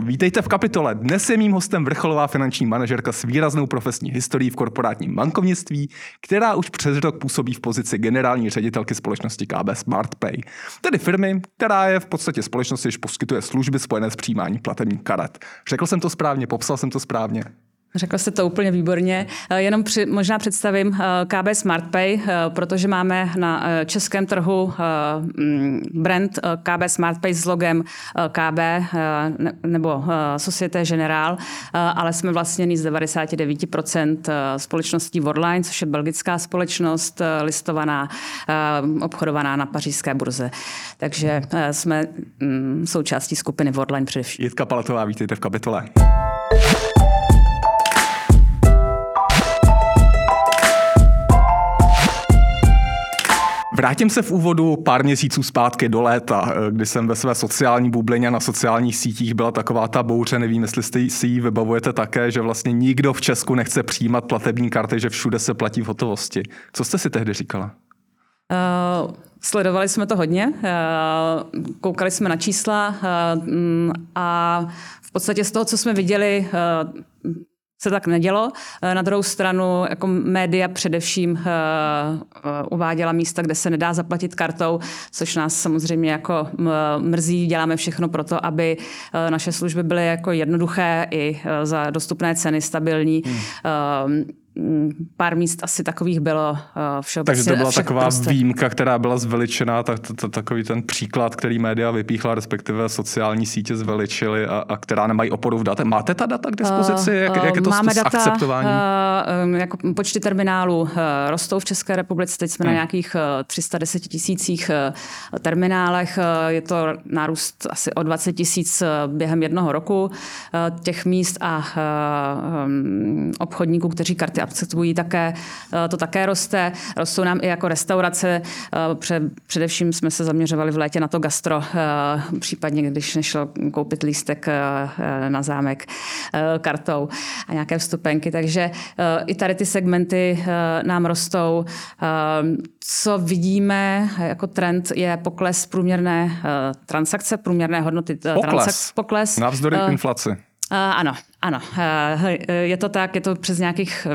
Vítejte v kapitole. Dnes je mým hostem vrcholová finanční manažerka s výraznou profesní historií v korporátním bankovnictví, která už přes rok působí v pozici generální ředitelky společnosti KB SmartPay. Tedy firmy, která je v podstatě společnosti, jež poskytuje služby spojené s přijímáním platebních karet. Řekl jsem to správně, popsal jsem to správně. Řekl jste to úplně výborně. Eh, jenom při, možná představím eh, KB SmartPay, eh, protože máme na českém trhu mm, brand KB SmartPay s logem KB nebo Societe Generale, ale jsme vlastněni z 99% společností Worldline, což je belgická společnost listovaná, obchodovaná na pařížské burze. Takže jsme mm, součástí skupiny Worldline především. Jitka Palatová, vítejte v kapitole. Vrátím se v úvodu pár měsíců zpátky do léta, kdy jsem ve své sociální bublině na sociálních sítích byla taková ta bouře, nevím, jestli jste si ji vybavujete také, že vlastně nikdo v Česku nechce přijímat platební karty, že všude se platí v hotovosti. Co jste si tehdy říkala? Uh, sledovali jsme to hodně, uh, koukali jsme na čísla uh, a v podstatě z toho, co jsme viděli, se tak nedělo. Eh, na druhou stranu jako média především eh, uváděla místa, kde se nedá zaplatit kartou, což nás samozřejmě jako mrzí. Děláme všechno pro to, aby naše služby byly jako jednoduché i za dostupné ceny, stabilní. Hmm Mm, pár míst asi takových bylo uh, všeobecně. Takže to byla taková prostě. výjimka, která byla zveličená, tak, to, to, takový ten příklad, který média vypíchla, respektive sociální sítě zveličily a, a která nemají oporu v datech. Máte ta data k dispozici? Uh, jak, jak je to máme s data, akceptování? Uh, jako počty terminálů uh, rostou v České republice, teď jsme hmm. na nějakých uh, 310 tisících terminálech, je to nárůst asi o 20 tisíc během jednoho roku. Těch míst a um, obchodníků, kteří karty akceptují také, eh, to také roste. Rostou nám i jako restaurace. Eh, především jsme se zaměřovali v létě na to gastro, eh, případně když nešlo koupit lístek na zámek kartou a nějaké vstupenky. Takže i tady ty segmenty nám rostou. Co vidíme jako trend je pokles průměrné transakce, průměrné hodnoty pokles. transakce. Pokles. Navzdory inflaci. Uh, ano, ano. Uh, je to tak, je to přes nějakých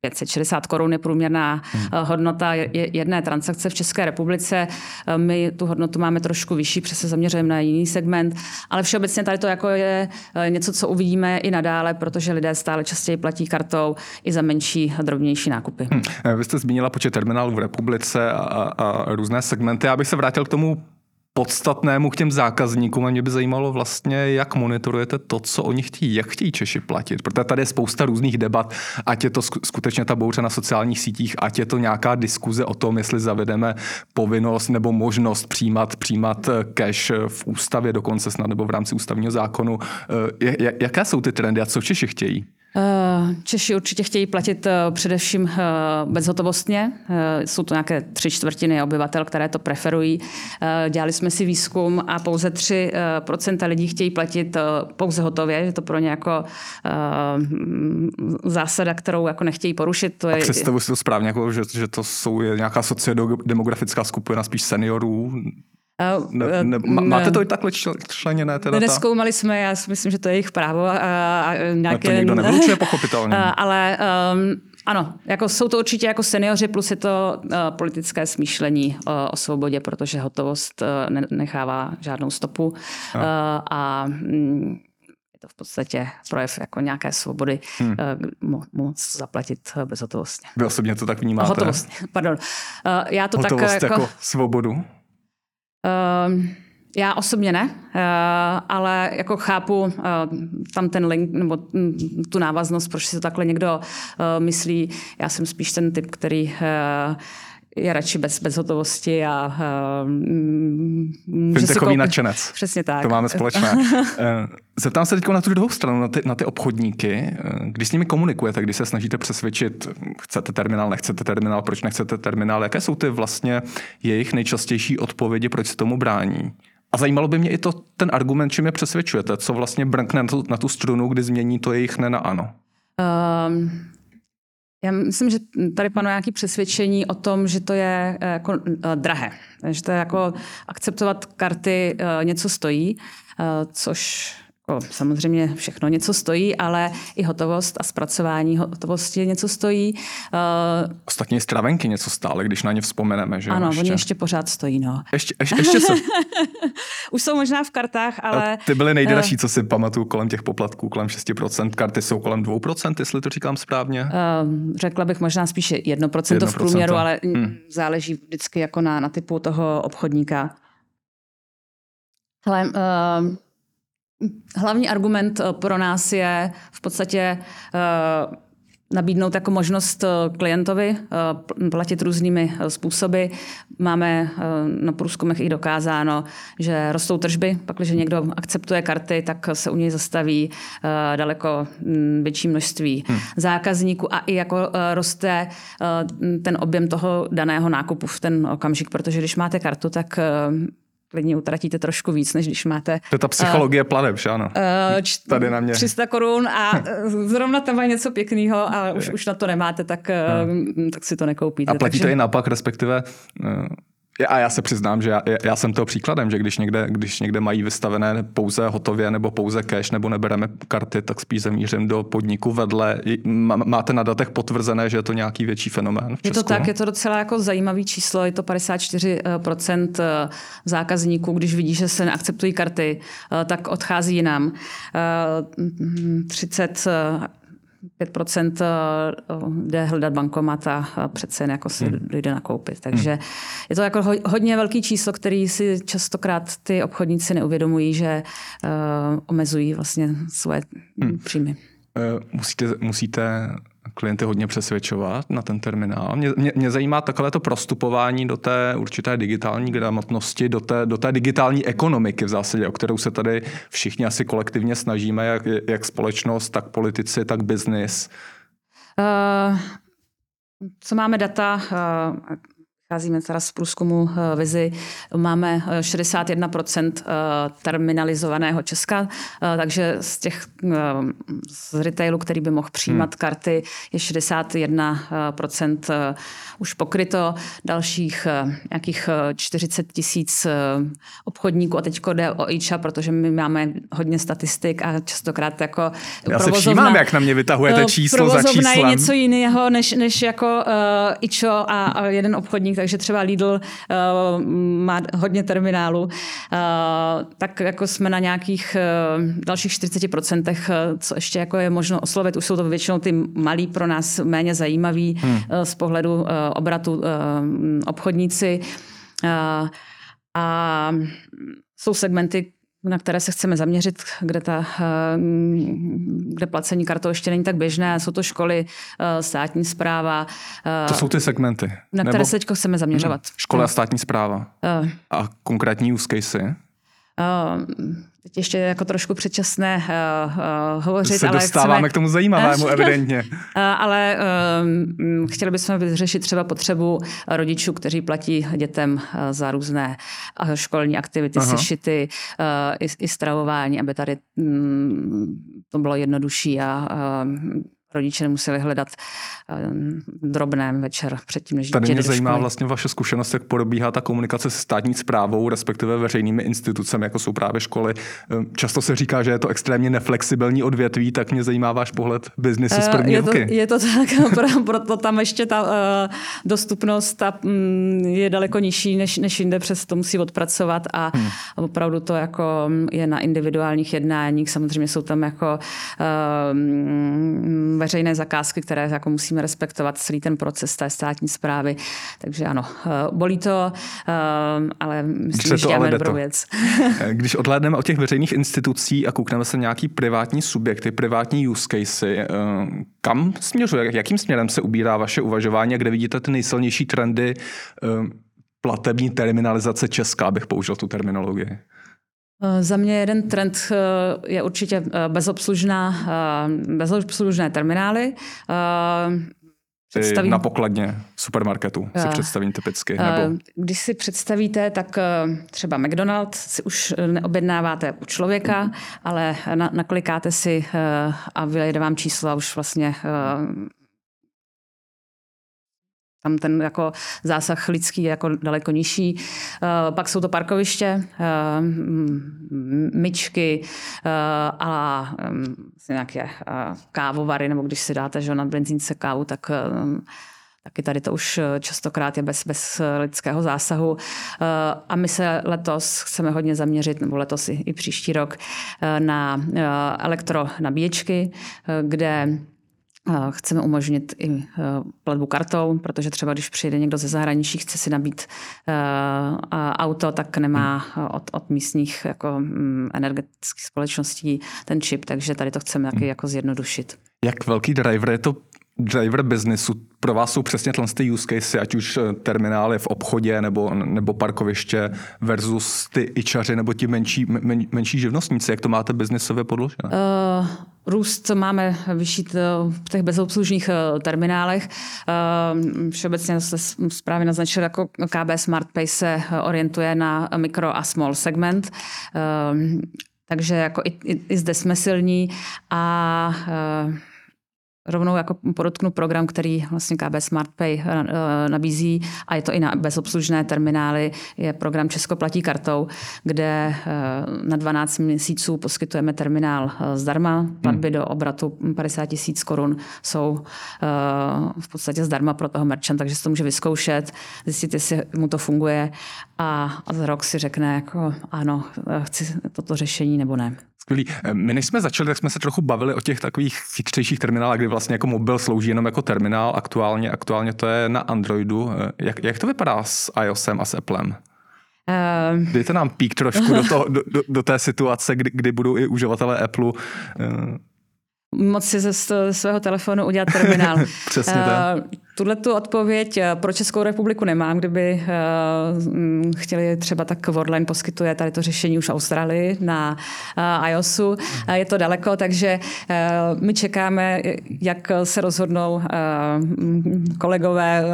560 um, korun je průměrná hmm. hodnota jedné transakce v České republice. My tu hodnotu máme trošku vyšší, přes se zaměřujeme na jiný segment, ale všeobecně tady to jako je něco, co uvidíme i nadále, protože lidé stále častěji platí kartou i za menší a drobnější nákupy. Hmm. Vy jste zmínila počet terminálů v republice a, a různé segmenty. Já bych se vrátil k tomu podstatnému k těm zákazníkům a mě by zajímalo vlastně, jak monitorujete to, co oni chtějí, jak chtějí Češi platit. Protože tady je spousta různých debat, ať je to skutečně ta bouře na sociálních sítích, ať je to nějaká diskuze o tom, jestli zavedeme povinnost nebo možnost přijímat, přijímat eh, cash v ústavě dokonce snad nebo v rámci ústavního zákonu. Eh, jaké jsou ty trendy a co Češi chtějí? Eh, Češi určitě chtějí platit eh, především eh, bezhotovostně. Jsou to nějaké tři čtvrtiny obyvatel, které to preferují. Dělali jsme si výzkum a pouze 3% lidí chtějí platit pouze hotově, že to pro ně jako zásada, kterou jako nechtějí porušit. To je... A představu si to správně, jako, že, že to jsou nějaká sociodemografická skupina spíš seniorů, ne, ne, máte to i takhle členěné? Teda Neskoumali jsme, já si myslím, že to je jejich právo. A, a nějaké, to nikdo nevylučuje, pochopitelně. Ale um, ano, jako jsou to určitě jako seniori, plus je to uh, politické smýšlení uh, o svobodě, protože hotovost uh, ne, nechává žádnou stopu. Uh, a um, je to v podstatě projev jako nějaké svobody hmm. uh, moc zaplatit bezhotovostně. Vy osobně to tak vnímáte? Hotovostně, pardon. Uh, já to Hotovost tak jako, jako svobodu? Ehm, já osobně ne, eh, ale jako chápu eh, tam ten link nebo tu návaznost, proč si to takhle někdo eh, myslí. Já jsem spíš ten typ, který je radši bez, bez hotovosti a uh, může si koupit... nadšenec. Přesně tak. To máme společné. Zeptám se teď na tu druhou stranu, na ty, na ty obchodníky. Když s nimi komunikujete, když se snažíte přesvědčit, chcete terminál, nechcete terminál, proč nechcete terminál, jaké jsou ty vlastně jejich nejčastější odpovědi, proč se tomu brání? A zajímalo by mě i to, ten argument, čím je přesvědčujete, co vlastně brnkne na tu, na tu strunu, kdy změní to jejich ne na ano. Um, já myslím, že tady panuje nějaké přesvědčení o tom, že to je eh, jako eh, drahé. Že to je jako akceptovat karty eh, něco stojí, což samozřejmě všechno něco stojí, ale i hotovost a zpracování hotovosti něco stojí. Uh, Ostatně stravenky něco stále, když na ně vzpomeneme. Že ano, ještě. oni ještě pořád stojí. No. Ještě, ještě, ještě se... Už jsou možná v kartách, ale... A ty byly nejdražší, uh, co si pamatuju, kolem těch poplatků, kolem 6%. Karty jsou kolem 2%, jestli to říkám správně. Řekla bych možná spíše 1%, 1% v průměru, ale hmm. záleží vždycky jako na, na typu toho obchodníka. Ale uh, Hlavní argument eh, pro nás je v podstatě eh, nabídnout jako možnost eh, klientovi platit různými způsoby. Máme na průzkumech i dokázáno, že rostou tržby. Pak, když někdo akceptuje karty, tak se u něj zastaví daleko hm, větší množství hmm. zákazníků a i jako roste ten objem toho daného nákupu v ten okamžik, protože když máte kartu, tak klidně utratíte trošku víc, než když máte... To je ta psychologie uh, pladeb, že ano? Uh, č- Tady na mě. 300 korun a zrovna tam mají něco pěkného a už, už na to nemáte, tak, uh, tak si to nekoupíte. A platí takže... to i naopak, respektive uh, a já se přiznám, že já, já jsem toho příkladem, že když někde, když někde mají vystavené pouze hotově nebo pouze cash nebo nebereme karty, tak spíš zamířím do podniku vedle. Máte na datech potvrzené, že je to nějaký větší fenomén v Česku? Je to tak, je to docela jako zajímavý číslo, je to 54% eh, zákazníků, když vidí, že se neakceptují karty, eh, tak odchází jinam. 30 eh, 5% eh, jde hledat bankomat a přece jen jako si hmm. dojde nakoupit. Takže hmm. je to jako hodně velký číslo, který si častokrát ty obchodníci neuvědomují, že uh, omezují vlastně svoje hmm. příjmy. Uh, musíte, musíte klienty hodně přesvědčovat na ten terminál. Mě, mě, mě zajímá takové to prostupování do té určité digitální gramotnosti, do té, do té digitální ekonomiky v zásadě, o kterou se tady všichni asi kolektivně snažíme, jak, jak společnost, tak politici, tak biznis. Uh, co máme data, uh, Cházíme teda z průzkumu eh, Vizi. Máme 61% eh, eh, terminalizovaného Česka, takže z těch z retailu, který by mohl přijímat hmm. karty, je 61% už pokryto. Dalších nějakých 40 tisíc obchodníků a teď jde o IČA, protože my máme hodně statistik a častokrát jako Já se všímám, jak na mě vytahujete číslo za číslem. je něco jiného, než, než jako uh, IČO a, a jeden obchodník takže třeba Lidl uh, má hodně terminálů, uh, tak jako jsme na nějakých uh, dalších 40%, uh, co ještě jako je možno oslovit. Už jsou to většinou ty malí pro nás méně zajímaví hmm. z pohledu obratu obchodníci. A jsou segmenty, na které se chceme zaměřit, kde, ta, eh, kde placení kartou ještě není tak běžné. Jsou to školy, eh, státní zpráva. To jsou ty segmenty. Na které Nebo... se teď chceme zaměřovat. Školy a státní zpráva. Uh. A konkrétní use case? Teď ještě jako trošku předčasné uh, uh, hovořit. Se ale dostáváme chceme... k tomu zajímavému, evidentně. Uh, ale uh, chtěli bychom vyřešit třeba potřebu rodičů, kteří platí dětem za různé školní aktivity, Aha. sešity, uh, i, i stravování, aby tady um, to bylo jednodušší a uh, rodiče nemuseli hledat eh, drobné večer předtím, než Tady mě zajímá vlastně vaše zkušenost, jak probíhá ta komunikace se státní zprávou, respektive veřejnými institucemi, jako jsou právě školy. Eh, často se říká, že je to extrémně neflexibilní odvětví, tak mě zajímá váš pohled biznisu z první je to, ruky. Je to tak, proto, tam ještě ta uh, dostupnost ta, um, je daleko nižší než, než jinde, přes to musí odpracovat a hmm. opravdu to jako mm, je na individuálních jednáních. Samozřejmě jsou tam jako uh, veřejné zakázky, které jako musíme respektovat celý ten proces té státní zprávy. Takže ano, eh, bolí to, eh, ale myslím, že děláme dobrou věc. Eh, když odhlédneme od těch veřejných institucí a koukneme se nějaký privátní subjekty, privátní use casey, kam směřuje, jakým směrem se ubírá vaše uvažování a kde vidíte ty nejsilnější trendy platební terminalizace Česká, abych použil tu terminologii? Eh, za mě jeden trend eh, je určitě eh, bezobslužná, bezobslužné terminály. Představím... Na pokladně supermarketu si představím typicky. Nebo... Když si představíte, tak třeba McDonald's si už neobjednáváte u člověka, ale naklikáte si a vyjede vám číslo a už vlastně tam ten jako zásah lidský je jako daleko nižší. Pak jsou to parkoviště, myčky a nějaké kávovary, nebo když si dáte že na benzínce kávu, tak Taky tady to už eh, častokrát je bez, bez eh, lidského zásahu. Eh, a my se letos chceme hodně zaměřit, nebo letos i, i příští rok, na elektronabíječky, kde Chceme umožnit i platbu kartou, protože třeba když přijde někdo ze zahraničí, chce si nabít auto, tak nemá od, od místních jako mm, energetických společností ten čip, takže tady to chceme taky hmm. jako zjednodušit. Jak velký driver je to driver businessu pro vás jsou přesně ty use case, ať už eh, terminály v obchodě nebo, nebo parkoviště versus ty ičaři nebo ti menší, men, menší živnostníci. Jak to máte biznisově podložené? Uh, růst máme vyšší v těch bezobslužných uh, terminálech. Uh, všeobecně se správně naznačil, jako KB SmartPay se orientuje na mikro a small segment. Takže jako i, i, i zde jsme silní a rovnou jako podotknu program, který vlastně KB SmartPay eh, eh, nabízí a je to i na bezobslužné terminály, je program Česko platí kartou, kde eh, na 12 měsíců poskytujeme terminál zdarma. Platby hmm. do obratu 50 tisíc korun jsou v podstatě zdarma pro toho merchant, takže si to může vyzkoušet, zjistit, jestli mu to funguje a za rok si řekne, jako ano, chci toto řešení nebo ne. Skvělý. My než jsme začali, tak jsme se trochu bavili o těch takových chytřejších terminálech, kdy vlastně jako mobil slouží jenom jako terminál. Aktuálně, aktuálně to je na Androidu. Jak, jak to vypadá s iOSem a s Applem? Uh... Dejte nám pík trošku do, toho, do, do, do té situace, kdy, kdy budou i uživatelé Apple uh, moci ze svého telefonu udělat terminál. Přesně tak. Tuhle tu odpověď eh, pro Českou republiku nemám, kdyby uh, chtěli třeba tak Worldline poskytuje tady to řešení už v Austrálii na uh, iOSu. Je to daleko, takže my čekáme, jak se rozhodnou uh, kolegové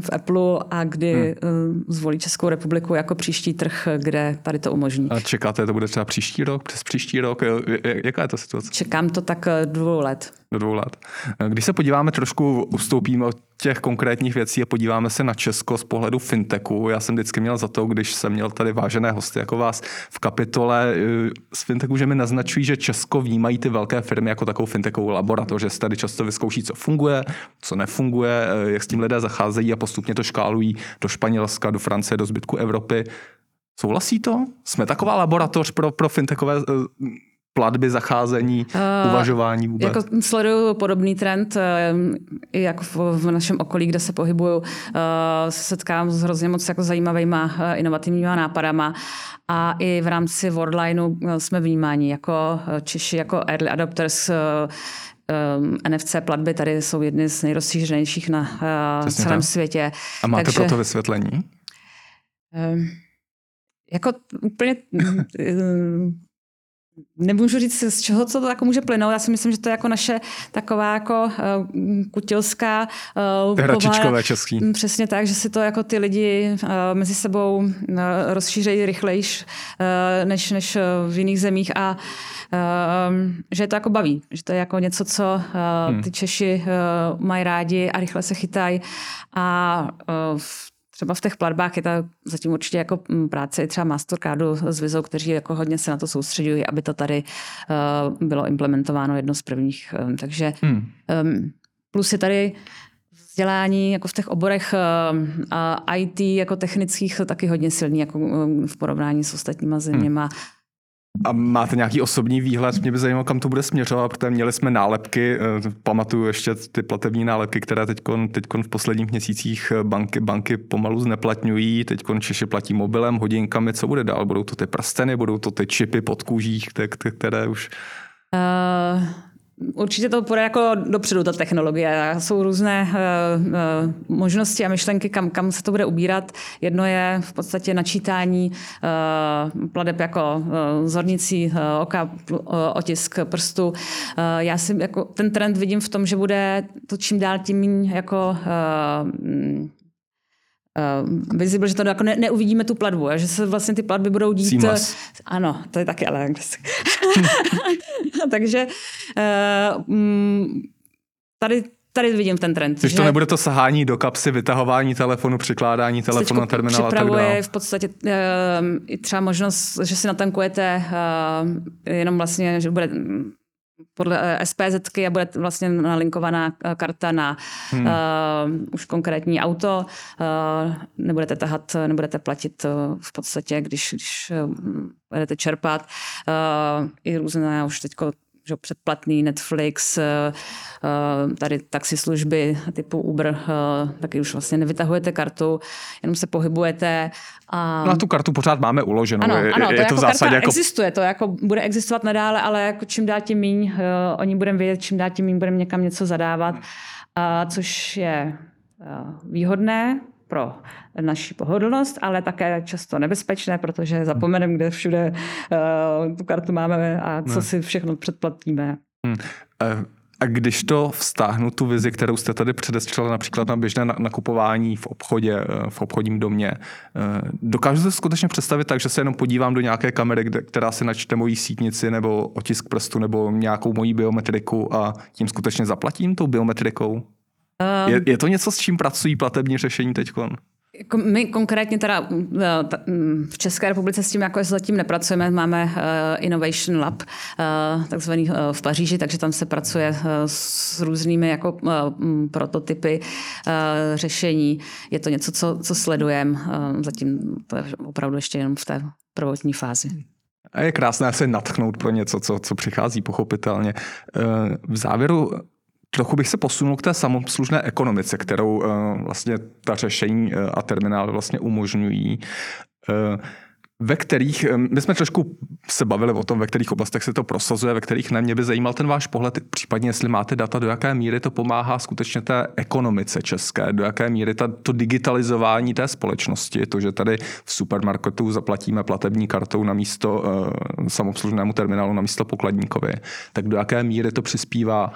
v Apple a kdy hmm. zvolí Českou republiku jako příští trh, kde tady to umožní. A čekáte, to bude třeba příští rok, přes příští rok? Jaká je to situace? Čekám to tak dvou let do dvou let. Když se podíváme trošku, ustoupíme od těch konkrétních věcí a podíváme se na Česko z pohledu fintechu. Já jsem vždycky měl za to, když jsem měl tady vážené hosty jako vás v kapitole eh, z fintechu, že mi naznačují, že Česko vnímají ty velké firmy jako takovou fintechovou laboratoř, že se tady často vyzkouší, co funguje, co nefunguje, eh, jak s tím lidé zacházejí a postupně to škálují do Španělska, do Francie, do zbytku Evropy. Souhlasí to? Jsme taková laboratoř pro, pro fintechové eh, platby, zacházení, uh, uvažování vůbec? Jako sleduju podobný trend, i jako v, v našem okolí, kde se pohybuju, uh, se setkám s hrozně moc jako zajímavýma uh, inovativníma nápadama a i v rámci Worldlineu uh, jsme vnímáni jako Češi, jako early adopters um, NFC platby tady jsou jedny z nejrozšířenějších na uh, celém tak. světě. A máte Takže, pro to vysvětlení? Um, jako úplně Nemůžu říct, z čeho co to jako může plynout. Já si myslím, že to je jako naše taková jako uh, kutilská uh, Hračičkové český. Mm, přesně tak, že si to jako ty lidi uh, mezi sebou uh, rozšířejí rychlejš uh, než, než v jiných zemích a uh, že je to jako baví. Že to je jako něco, co uh, ty Češi uh, mají rádi a rychle se chytají a uh, třeba v těch platbách je to zatím určitě jako mm, práce třeba Mastercardu s Vizou, kteří jako hodně se na to soustředují, aby to tady uh, bylo implementováno jedno z prvních. Um, takže hmm. um, plus je tady vzdělání jako v těch oborech uh, IT jako technických taky hodně silný jako um, v porovnání s ostatníma zeměma. Hmm. A máte nějaký osobní výhled? Mě by zajímalo, kam to bude směřovat, protože měli jsme nálepky, eh, pamatuju ještě ty platební nálepky, které teď v posledních měsících eh, banky, banky pomalu zneplatňují, teď Češi platí mobilem, hodinkami, co bude dál? Budou to ty prsteny, budou to ty čipy pod kůží, které už... Uh... Určitě to půjde jako dopředu, ta technologie. Jsou různé uh, uh, možnosti a myšlenky, kam, kam se to bude ubírat. Jedno je v podstatě načítání uh, pladeb jako uh, zornicí uh, oka, uh, otisk prstu. Uh, já si jako ten trend vidím v tom, že bude to čím dál tím jako uh, uh, visible, že to jako ne, neuvidíme tu platbu, že se vlastně ty platby budou dít. Seamless. Ano, to je taky ale Takže uh, tady tady vidím ten trend. Když to nebude to sahání do kapsy, vytahování telefonu, přikládání telefonu na terminál a tak dále. v podstatě uh, i třeba možnost, že si natankujete uh, jenom vlastně, že bude podle eh, SPZ a bude vlastně nalinkovaná eh, karta na hmm. uh, už konkrétní auto. Uh, nebudete tahat, nebudete platit uh, v podstatě, když, když uh, budete čerpat. Uh, I různé už teď že předplatný Netflix, eh, eh, tady taxislužby typu Uber, eh, taky už vlastně nevytahujete kartu, jenom se pohybujete. A... Na tu kartu pořád máme uloženou. Ano, ano to, je to jako v zásadě jako... existuje, to jako bude existovat nadále, ale jako čím dál tím míň, oni budeme vědět, čím dál tím míň budeme někam něco zadávat, což je výhodné, pro naši pohodlnost, ale také často nebezpečné, protože zapomeneme, kde všude uh, tu kartu máme a co ne. si všechno předplatíme. Hmm. A když to vztáhnu tu vizi, kterou jste tady předestřela například na běžné nakupování v obchodě, eh, v obchodním domě, dokážu se skutečně představit tak, že se jenom podívám do nějaké kamery, která si načte moji sítnici nebo otisk prstu nebo nějakou moji biometriku a tím skutečně zaplatím tou biometrikou? Je, je to něco, s čím pracují platební řešení teď? Jako my konkrétně teda eh, mm, v České republice s tím jako zatím nepracujeme. Máme eh, Innovation Lab, eh, takzvaný v Paříži, takže tam se pracuje s různými jako mm, prototypy řešení. Je to něco, co, co sledujeme. Zatím to je opravdu ještě jenom v té prvotní fázi. A je krásné se natchnout pro něco, co, co přichází pochopitelně. V závěru Trochu bych se posunul k té samoslužné ekonomice, kterou uh, vlastně ta řešení uh, a terminály vlastně umožňují. Uh, ve kterých, my jsme trošku se bavili o tom, ve kterých oblastech se to prosazuje, ve kterých ne. Mě by zajímal ten váš pohled, případně jestli máte data, do jaké míry to pomáhá skutečně té ekonomice české, do jaké míry ta, to digitalizování té společnosti, to, že tady v supermarketu zaplatíme platební kartou na místo uh, samobslužnému terminálu, na místo pokladníkovi, tak do jaké míry to přispívá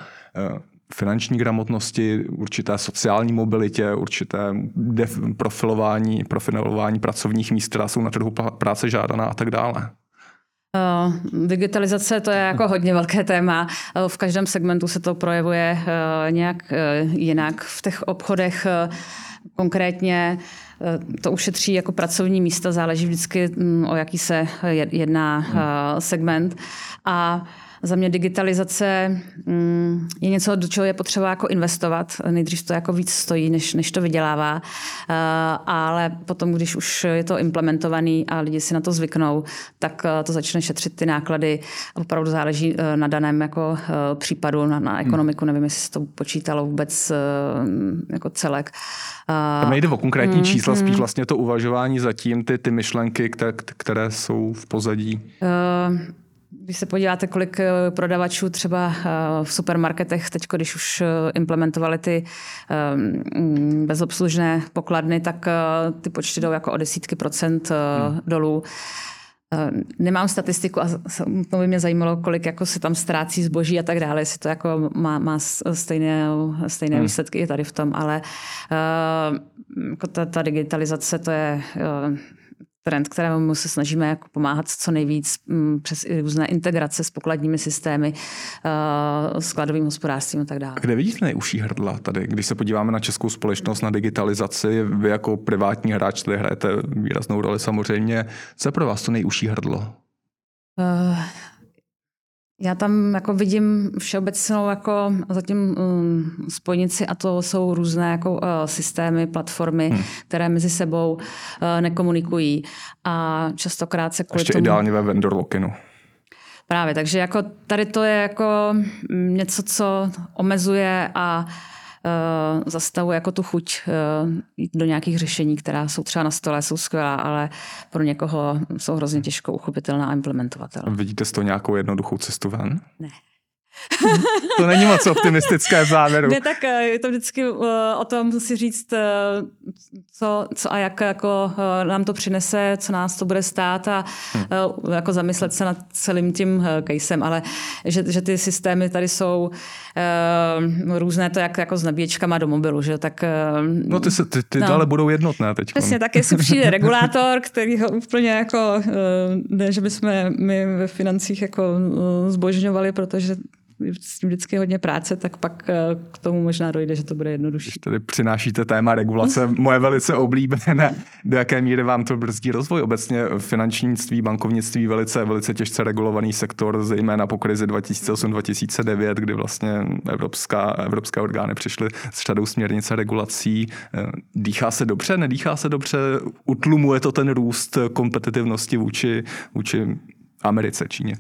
finanční gramotnosti, určité sociální mobilitě, určité profilování, profilování pracovních míst, která jsou na trhu práce žádaná a tak dále. Uh, digitalizace to je jako hodně velké téma. Uh, v každém segmentu se to projevuje uh, nějak jinak. V těch obchodech konkrétně to ušetří jako pracovní místa, záleží vždycky, mm, o jaký se jedná hmm. segment. A za mě digitalizace mm, je něco, do čeho je potřeba jako investovat. Nejdřív to jako víc stojí, než, než to vydělává. Uh, ale potom, když už je to implementovaný a lidi si na to zvyknou, tak uh, to začne šetřit ty náklady. Opravdu záleží uh, na daném jako případu, na, na hmm. ekonomiku. Nevím, jestli se to počítalo vůbec jako celek. Tam nejde o konkrétní mm, čísla, mm. spíš vlastně to uvažování zatím, ty, ty myšlenky, které, které jsou v pozadí. Uh, když se podíváte, kolik eh, prodavačů třeba eh, v supermarketech teď, když už eh, implementovali ty mm, bezobslužné pokladny, tak ty počty jdou jako o desítky procent hmm. dolů. Nemám statistiku a to by mě zajímalo, kolik jako se tam ztrácí zboží a tak dále, jestli to jako má, má stejné, stejné hmm. výsledky i tady v tom, ale jako ta, ta digitalizace to je trend, kterému se snažíme jako pomáhat co nejvíc mm, přes různé integrace s pokladními systémy, uh, skladovým hospodářstvím a tak dále. Kde vidíte nejužší hrdla tady? Když se podíváme na českou společnost, na digitalizaci, vy jako privátní hráč tady hrajete výraznou roli samozřejmě. Co je pro vás to nejužší hrdlo? Uh, já tam jako vidím všeobecnou jako zatím um, spojnici a to jsou různé jako uh, systémy, platformy, hmm. které mezi sebou uh, nekomunikují a častokrát se kvůli Ještě tomu... ideálně ve vendor lockinu. Právě, takže jako tady to je jako něco, co omezuje a uh, uh, zastavuje jako tu chuť uh, do nějakých řešení, která jsou třeba na stole, jsou skvělá, ale pro někoho jsou hrozně těžko uchopitelná a implementovatelná. Vidíte z toho nějakou jednoduchou cestu ven? Ne. To není moc optimistické v závěru. Ne, tak eh, je to vždycky uh, o tom si říct, uh, co, co a jak jako, uh, nám to přinese, co nás to bude stát a hmm. jako zamyslet se nad celým tím casem, ale že, že ty systémy tady jsou různé, to jak jako s nabíječkama do mobilu, že tak... no ty, se, ty, ty no. dále budou jednotné teď. Přesně, tak jestli přijde regulátor, který ho úplně jako, ne, že bychom my ve financích jako zbožňovali, protože s tím vždycky hodně práce, tak pak eh, k tomu možná dojde, že to bude jednodušší. Když tady přinášíte téma regulace, moje velice oblíbené, do jaké míry vám to brzdí rozvoj. Obecně finančnictví, bankovnictví, velice, velice těžce regulovaný sektor, zejména po krizi 2008-2009, kdy vlastně evropská, evropské orgány přišly s řadou směrnice regulací. Eh, dýchá se dobře, nedýchá se dobře, utlumuje to ten růst kompetitivnosti vůči, vůči Americe, Číně?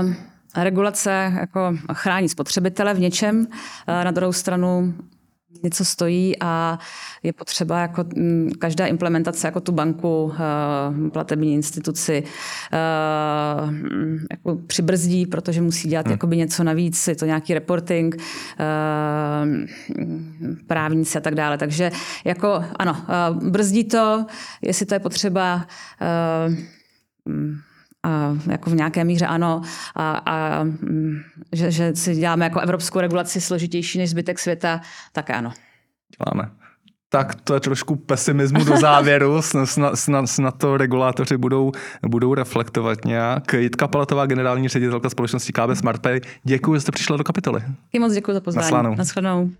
Um regulace jako chrání spotřebitele v něčem, na druhou stranu něco stojí a je potřeba jako mm, každá implementace jako tu banku, platební instituci jako přibrzdí, protože musí dělat hmm. jakoby něco navíc, je to nějaký reporting, právníci a tak dále. Takže jako ano, brzdí to, jestli to je potřeba a jako v nějaké míře ano, a, a mm, že, že si děláme jako evropskou regulaci složitější než zbytek světa, tak ano. Děláme. Tak to je trošku pesimismu do závěru, snad, snad, snad to regulátoři budou, budou reflektovat nějak. Jitka Palatová, generální ředitelka společnosti KB SmartPay, děkuji, že jste přišla do kapitoly. I moc děkuji za pozvání. Naslanou. Naschledanou.